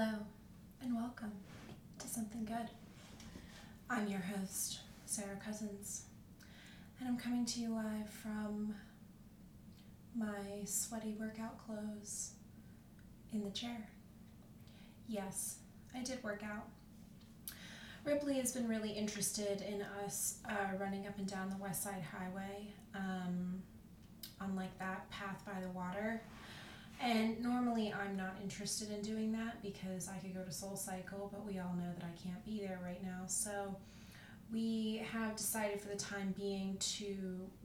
Hello, and welcome to Something Good. I'm your host, Sarah Cousins, and I'm coming to you live from my sweaty workout clothes in the chair. Yes, I did work out. Ripley has been really interested in us uh, running up and down the West Side Highway um, on like that path by the water. And normally I'm not interested in doing that because I could go to Soul Cycle, but we all know that I can't be there right now. So we have decided for the time being to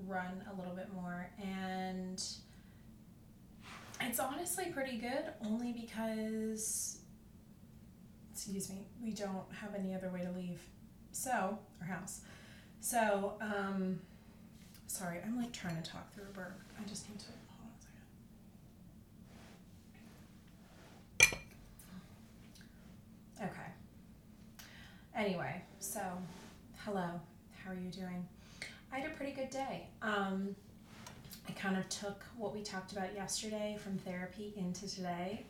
run a little bit more. And it's honestly pretty good only because excuse me we don't have any other way to leave. So our house. So um sorry i'm like trying to talk through a burp. I just need to hold on a second Okay. Anyway, so hello, how are you doing? I had a pretty good day. Um, I kind of took what we talked about yesterday from therapy into today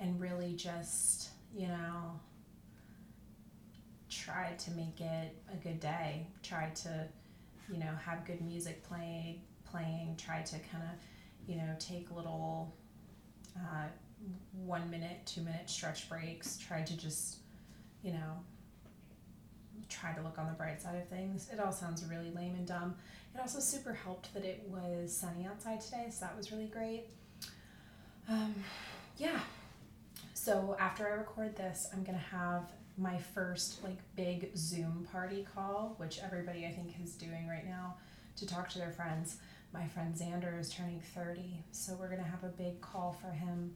and really just, you know, tried to make it a good day. Tried to, you know, have good music playing, playing, tried to kind of, you know, take little uh, one minute, two minute stretch breaks, tried to just, you know, try to look on the bright side of things. It all sounds really lame and dumb. It also super helped that it was sunny outside today, so that was really great. Um, yeah. So after I record this, I'm gonna have my first like big Zoom party call, which everybody I think is doing right now to talk to their friends. My friend Xander is turning 30, so we're gonna have a big call for him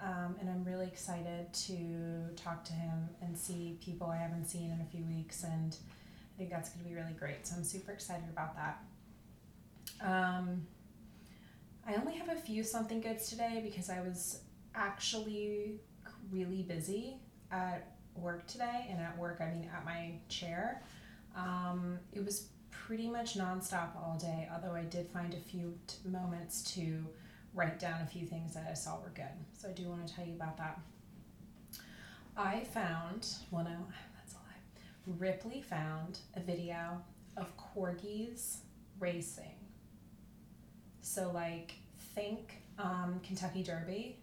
um, and I'm really excited to talk to him and see people I haven't seen in a few weeks. And I think that's going to be really great. So I'm super excited about that. Um, I only have a few something goods today because I was actually really busy at work today. And at work, I mean at my chair. Um, it was pretty much nonstop all day, although I did find a few t- moments to write down a few things that I saw were good. So I do want to tell you about that. I found, well, no, that's a lie. Ripley found a video of corgis racing. So, like, think um, Kentucky Derby,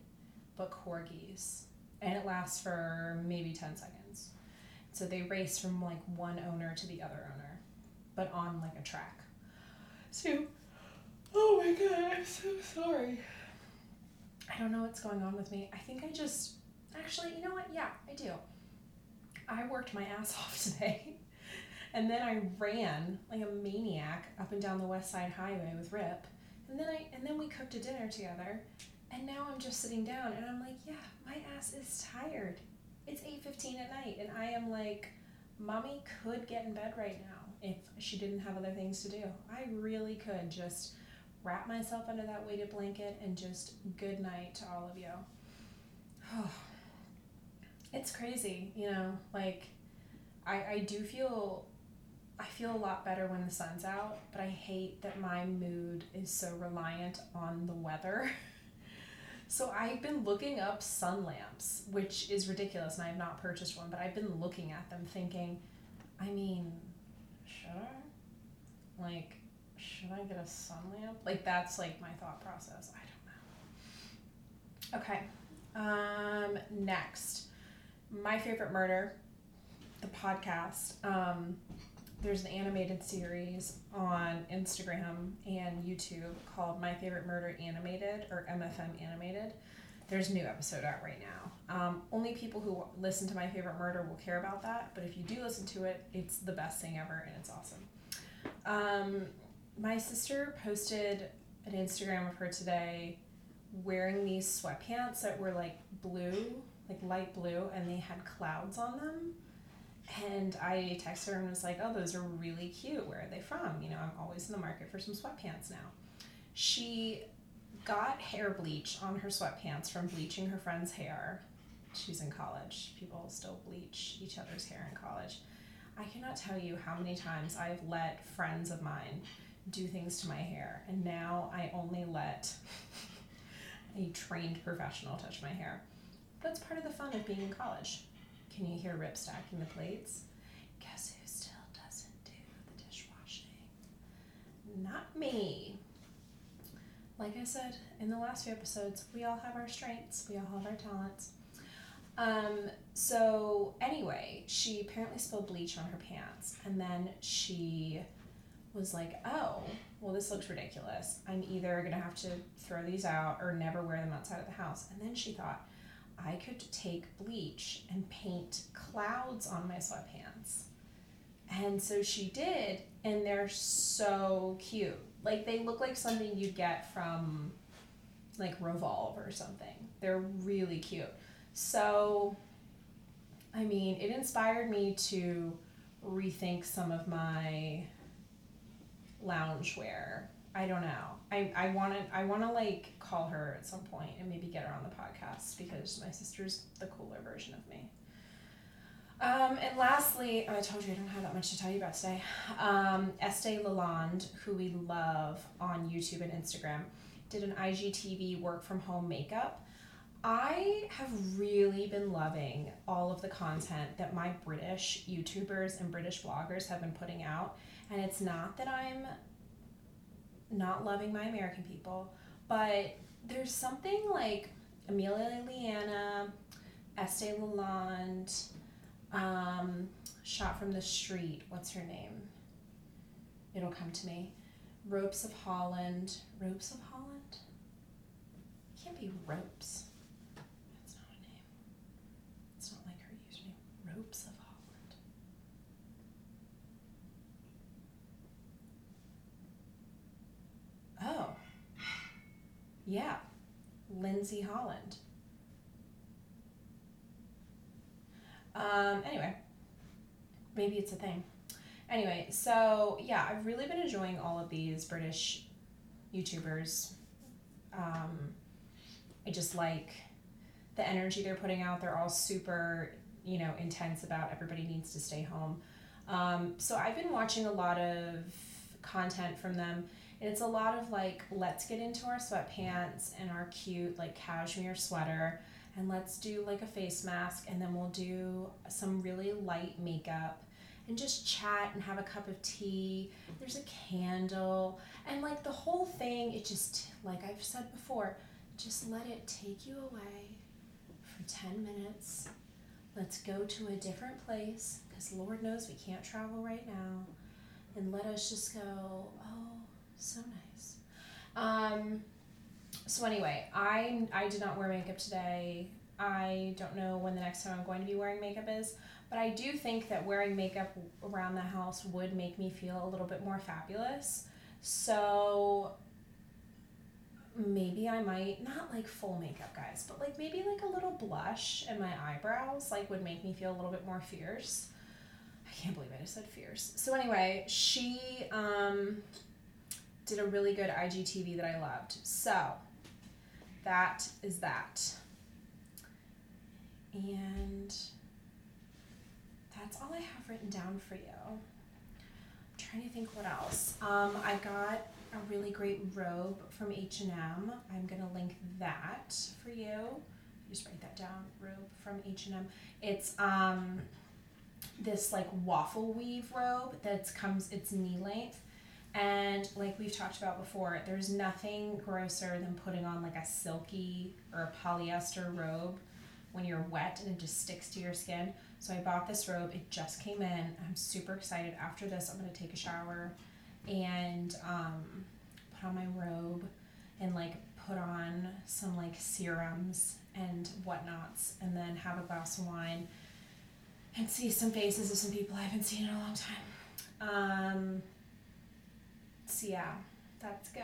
but corgis. And it lasts for maybe 10 seconds. So they race from like one owner to the other owner, but on like a track. So Oh my god, I'm so sorry. I don't know what's going on with me. I think I just actually, you know what? Yeah, I do. I worked my ass off today. And then I ran like a maniac up and down the West Side Highway with Rip. And then I and then we cooked a dinner together. And now I'm just sitting down and I'm like, yeah, my ass is tired. It's 8:15 at night and I am like mommy could get in bed right now if she didn't have other things to do. I really could just wrap myself under that weighted blanket and just good night to all of you. Oh, it's crazy, you know, like I, I do feel I feel a lot better when the sun's out, but I hate that my mood is so reliant on the weather. so I've been looking up sun lamps, which is ridiculous, and I have not purchased one, but I've been looking at them thinking, I mean, I? Like, should I get a sun lamp? Like that's like my thought process. I don't know. Okay. Um, next, my favorite murder, the podcast. Um, there's an animated series on Instagram and YouTube called My Favorite Murder Animated or MFM Animated. There's a new episode out right now. Um, only people who listen to My Favorite Murder will care about that, but if you do listen to it, it's the best thing ever and it's awesome. Um, my sister posted an Instagram of her today wearing these sweatpants that were like blue, like light blue, and they had clouds on them. And I texted her and was like, oh, those are really cute. Where are they from? You know, I'm always in the market for some sweatpants now. She got hair bleach on her sweatpants from bleaching her friend's hair. She's in college. People still bleach each other's hair in college. I cannot tell you how many times I've let friends of mine do things to my hair. And now I only let a trained professional touch my hair. That's part of the fun of being in college. Can you hear Rip stacking the plates? Guess who still doesn't do the dishwashing? Not me. Like I said in the last few episodes, we all have our strengths, we all have our talents. Um, so anyway, she apparently spilled bleach on her pants, and then she was like, "Oh, well, this looks ridiculous. I'm either gonna have to throw these out or never wear them outside of the house." And then she thought, I could take bleach and paint clouds on my sweatpants. And so she did, and they're so cute. Like they look like something you'd get from like Revolve or something. They're really cute. So, I mean, it inspired me to rethink some of my loungewear. I don't know. I, I want to I want to like call her at some point and maybe get her on the podcast because my sister's the cooler version of me. Um, and lastly, I told you I don't have that much to tell you about today. Um, Estee Lalonde, who we love on YouTube and Instagram, did an IGTV work from home makeup I have really been loving all of the content that my British YouTubers and British bloggers have been putting out. And it's not that I'm not loving my American people, but there's something like Amelia Liana, Estee Lalonde, um, Shot from the Street, what's her name? It'll come to me. Ropes of Holland. Ropes of Holland? It can't be ropes. Ropes of Holland. Oh. Yeah. Lindsey Holland. Um, anyway, maybe it's a thing. Anyway, so yeah, I've really been enjoying all of these British YouTubers. Um, I just like the energy they're putting out. They're all super you know intense about everybody needs to stay home. Um, so I've been watching a lot of content from them. It's a lot of like, let's get into our sweatpants and our cute like cashmere sweater and let's do like a face mask and then we'll do some really light makeup and just chat and have a cup of tea. There's a candle and like the whole thing, it just, like I've said before, just let it take you away for 10 minutes Let's go to a different place because Lord knows we can't travel right now. And let us just go, oh, so nice. Um, so, anyway, I, I did not wear makeup today. I don't know when the next time I'm going to be wearing makeup is, but I do think that wearing makeup around the house would make me feel a little bit more fabulous. So maybe I might not like full makeup guys, but like maybe like a little blush and my eyebrows like would make me feel a little bit more fierce. I can't believe I just said fierce. So anyway, she um did a really good IGTV that I loved. So that is that. And that's all I have written down for you. I'm trying to think what else. Um, I got a really great robe from H&M. I'm going to link that for you. Just write that down, robe from H&M. It's um this like waffle weave robe that comes it's knee length and like we've talked about before, there's nothing grosser than putting on like a silky or a polyester robe when you're wet and it just sticks to your skin. So I bought this robe. It just came in. I'm super excited. After this, I'm going to take a shower and um, put on my robe and like put on some like serums and whatnots and then have a glass of wine and see some faces of some people I haven't seen in a long time. Um, so yeah, that's good.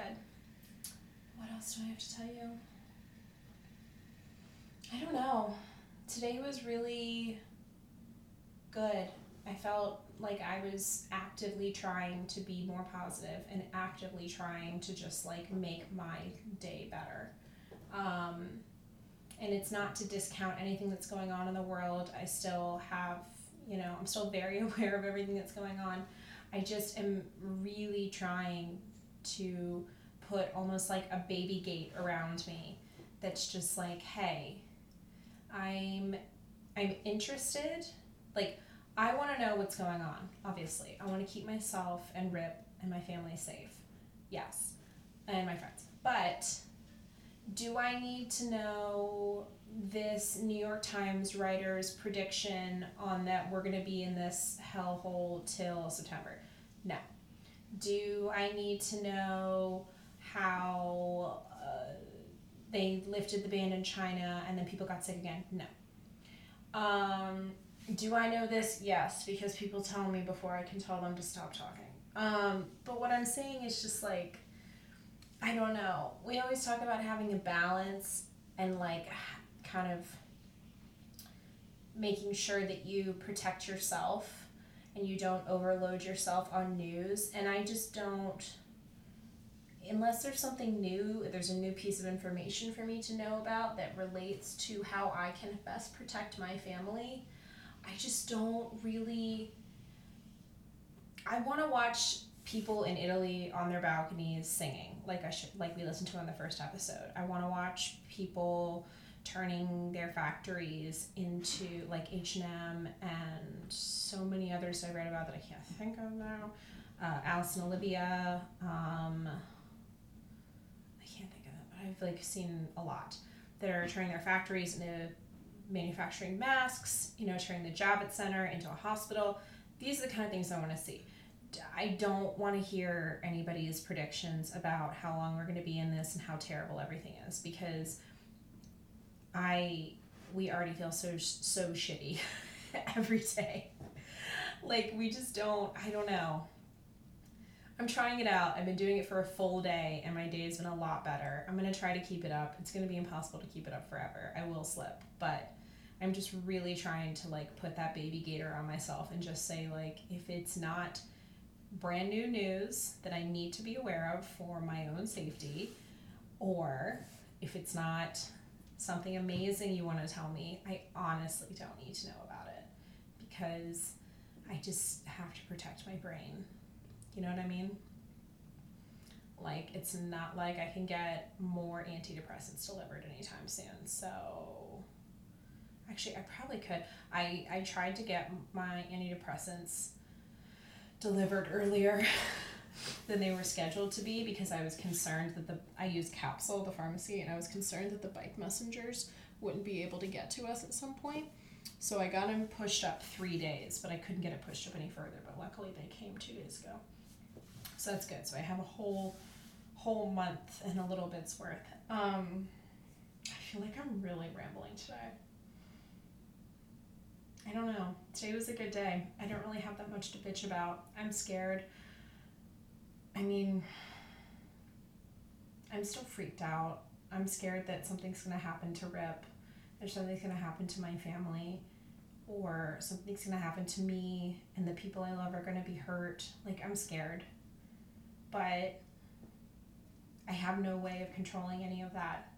What else do I have to tell you? I don't know. Today was really good. I felt like I was actively trying to be more positive and actively trying to just like make my day better. Um, and it's not to discount anything that's going on in the world. I still have, you know, I'm still very aware of everything that's going on. I just am really trying to put almost like a baby gate around me that's just like, hey, I'm I'm interested. Like, I want to know what's going on, obviously. I want to keep myself and Rip and my family safe. Yes. And my friends. But do I need to know this New York Times writer's prediction on that we're going to be in this hellhole till September? No. Do I need to know how uh, they lifted the ban in China and then people got sick again? No. Um, do I know this? Yes, because people tell me before I can tell them to stop talking. Um, but what I'm saying is just like, I don't know. We always talk about having a balance and like kind of making sure that you protect yourself and you don't overload yourself on news. And I just don't, unless there's something new, there's a new piece of information for me to know about that relates to how I can best protect my family. I just don't really. I want to watch people in Italy on their balconies singing, like I should, like we listened to on the first episode. I want to watch people turning their factories into like H and so many others I read about that I can't think of now. Uh, Alice and Olivia. Um, I can't think of them, but I've like seen a lot that are turning their factories into manufacturing masks. You know, turning the Javits Center into a hospital. These are the kind of things I want to see. I don't want to hear anybody's predictions about how long we're going to be in this and how terrible everything is because I we already feel so so shitty every day. like we just don't I don't know. I'm trying it out. I've been doing it for a full day and my day's been a lot better. I'm going to try to keep it up. It's going to be impossible to keep it up forever. I will slip, but I'm just really trying to like put that baby gator on myself and just say like if it's not brand new news that I need to be aware of for my own safety or if it's not something amazing you want to tell me, I honestly don't need to know about it because I just have to protect my brain. You know what I mean? Like, it's not like I can get more antidepressants delivered anytime soon. So, actually, I probably could. I, I tried to get my antidepressants delivered earlier than they were scheduled to be because I was concerned that the I used Capsule, the pharmacy, and I was concerned that the bike messengers wouldn't be able to get to us at some point. So I got them pushed up three days, but I couldn't get it pushed up any further. But luckily, they came two days ago, so that's good. So I have a whole whole month and a little bit's worth. Um, I feel like I'm really rambling today. I don't know. Today was a good day. I don't really have that much to bitch about. I'm scared. I mean, I'm still freaked out. I'm scared that something's going to happen to Rip, or something's going to happen to my family, or something's going to happen to me, and the people I love are going to be hurt. Like, I'm scared. But I have no way of controlling any of that.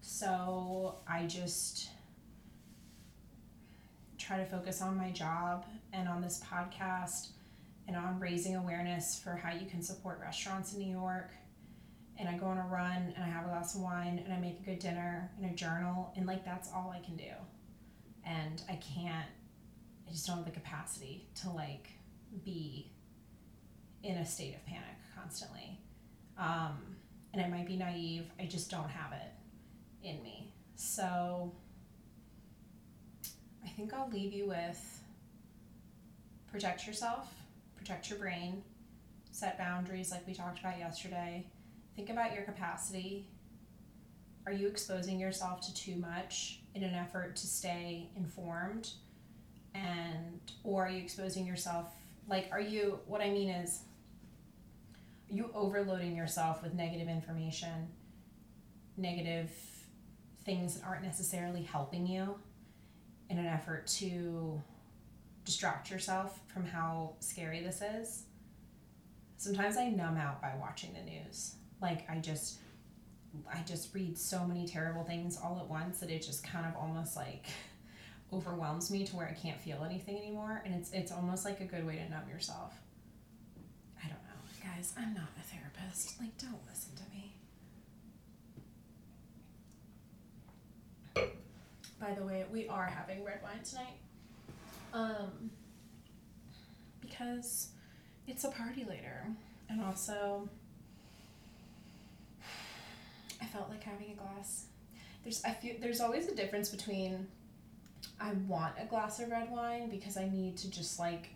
So I just try to focus on my job and on this podcast and on raising awareness for how you can support restaurants in New York. And I go on a run and I have a glass of wine and I make a good dinner and a journal and like that's all I can do. And I can't I just don't have the capacity to like be in a state of panic constantly. Um, and I might be naive, I just don't have it in me. So I think I'll leave you with protect yourself protect your brain, set boundaries like we talked about yesterday. Think about your capacity. Are you exposing yourself to too much in an effort to stay informed? And or are you exposing yourself like are you what I mean is are you overloading yourself with negative information, negative things that aren't necessarily helping you in an effort to distract yourself from how scary this is. Sometimes I numb out by watching the news. Like I just I just read so many terrible things all at once that it just kind of almost like overwhelms me to where I can't feel anything anymore and it's it's almost like a good way to numb yourself. I don't know. Guys, I'm not a therapist. Like don't listen to me. by the way, we are having red wine tonight. Um, because it's a party later. And also, I felt like having a glass. There's I feel there's always a difference between I want a glass of red wine because I need to just like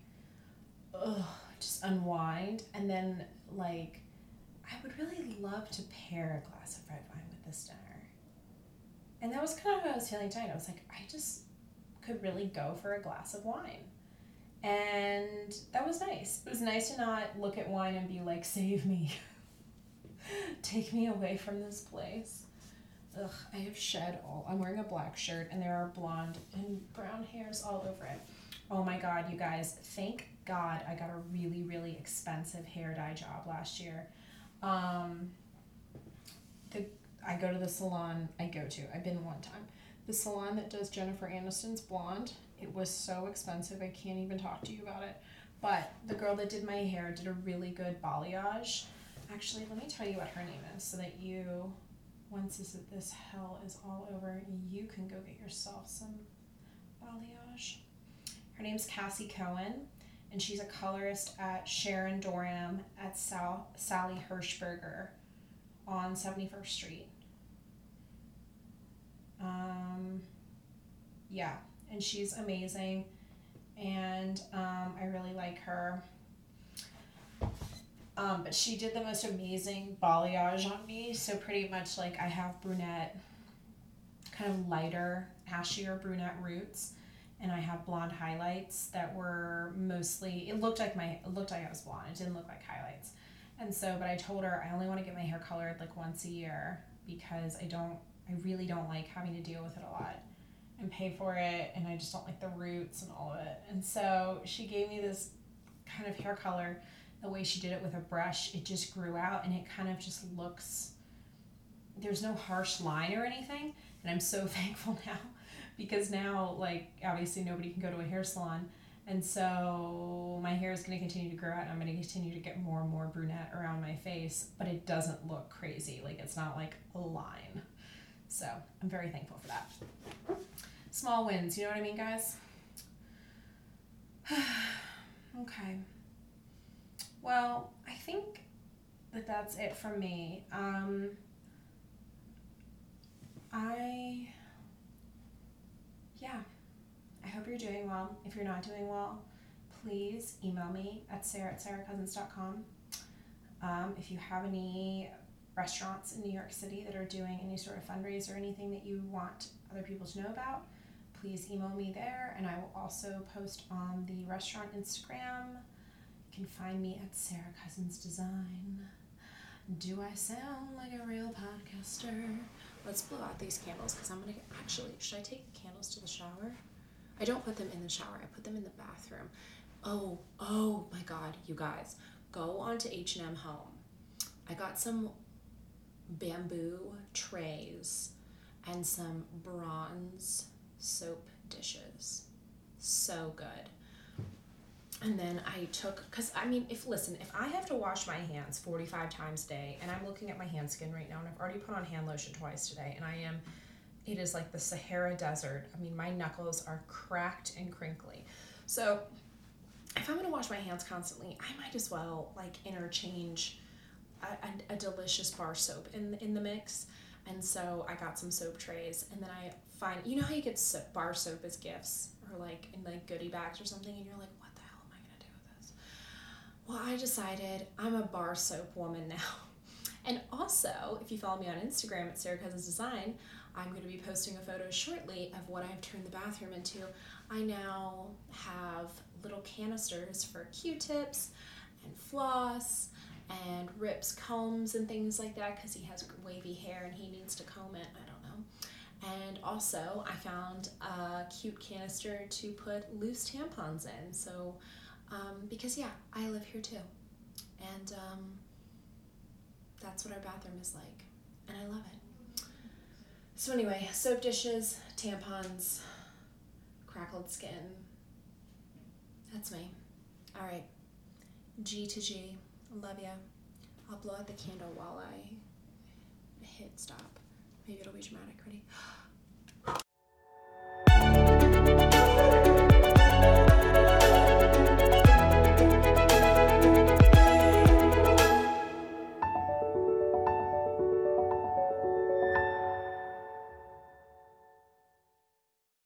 ugh, just unwind and then like I would really love to pair a glass of red wine with this dinner. And that was kind of what I was feeling tonight. I was like, I just could really go for a glass of wine. And that was nice. It was nice to not look at wine and be like, save me. Take me away from this place. Ugh, I have shed all. I'm wearing a black shirt and there are blonde and brown hairs all over it. Oh my god, you guys. Thank God I got a really, really expensive hair dye job last year. Um, the I go to the salon I go to. I've been one time. The salon that does Jennifer Aniston's blonde. It was so expensive. I can't even talk to you about it. But the girl that did my hair did a really good balayage. Actually, let me tell you what her name is so that you, once this, this hell is all over, you can go get yourself some balayage. Her name's Cassie Cohen, and she's a colorist at Sharon Dorram at Sal- Sally Hershberger on 71st Street. Um, yeah, and she's amazing, and um, I really like her. Um, but she did the most amazing balayage on me. So pretty much like I have brunette, kind of lighter, ashier brunette roots, and I have blonde highlights that were mostly. It looked like my. It looked like I was blonde. It didn't look like highlights. And so, but I told her I only want to get my hair colored like once a year because I don't. I really don't like having to deal with it a lot and pay for it, and I just don't like the roots and all of it. And so she gave me this kind of hair color the way she did it with a brush, it just grew out and it kind of just looks there's no harsh line or anything. And I'm so thankful now because now, like, obviously nobody can go to a hair salon. And so my hair is going to continue to grow out and I'm going to continue to get more and more brunette around my face, but it doesn't look crazy. Like, it's not like a line. So I'm very thankful for that. Small wins, you know what I mean, guys? okay. Well, I think that that's it from me. Um, I, yeah, I hope you're doing well. If you're not doing well, please email me at sarah at sarahcousins.com. Um, if you have any restaurants in New York City that are doing any sort of fundraiser or anything that you want other people to know about, please email me there. And I will also post on the restaurant Instagram you can find me at Sarah Cousins Design. Do I sound like a real podcaster? Let's blow out these candles because I'm gonna actually. Should I take the candles to the shower? I don't put them in the shower. I put them in the bathroom. Oh, oh my God, you guys, go on to H and M Home. I got some bamboo trays and some bronze soap dishes. So good. And then I took because I mean if listen if I have to wash my hands 45 times a day and I'm looking at my hand skin right now and I've already put on hand lotion twice today and I am it is like the Sahara desert. I mean my knuckles are cracked and crinkly. So if I'm gonna wash my hands constantly I might as well like interchange a, a, delicious bar soap in in the mix and so I got some soap trays and then I find you know how you get bar soap as gifts or like in like goodie bags or something and you're like what the hell am I gonna do with this? well, I decided I'm a bar soap woman now. And also, if you follow me on Instagram at Sarah Cousins Design, I'm going to be posting a photo shortly of what I've turned the bathroom into. I now have little canisters for Q-tips and floss and rips combs and things like that because he has wavy hair and he needs to comb it. I don't know. And also, I found a cute canister to put loose tampons in. So um, because, yeah, I live here too. And um, that's what our bathroom is like. And I love it. So, anyway, soap dishes, tampons, crackled skin. That's me. All right. G to G. Love ya. I'll blow out the candle while I hit stop. Maybe it'll be dramatic. Ready?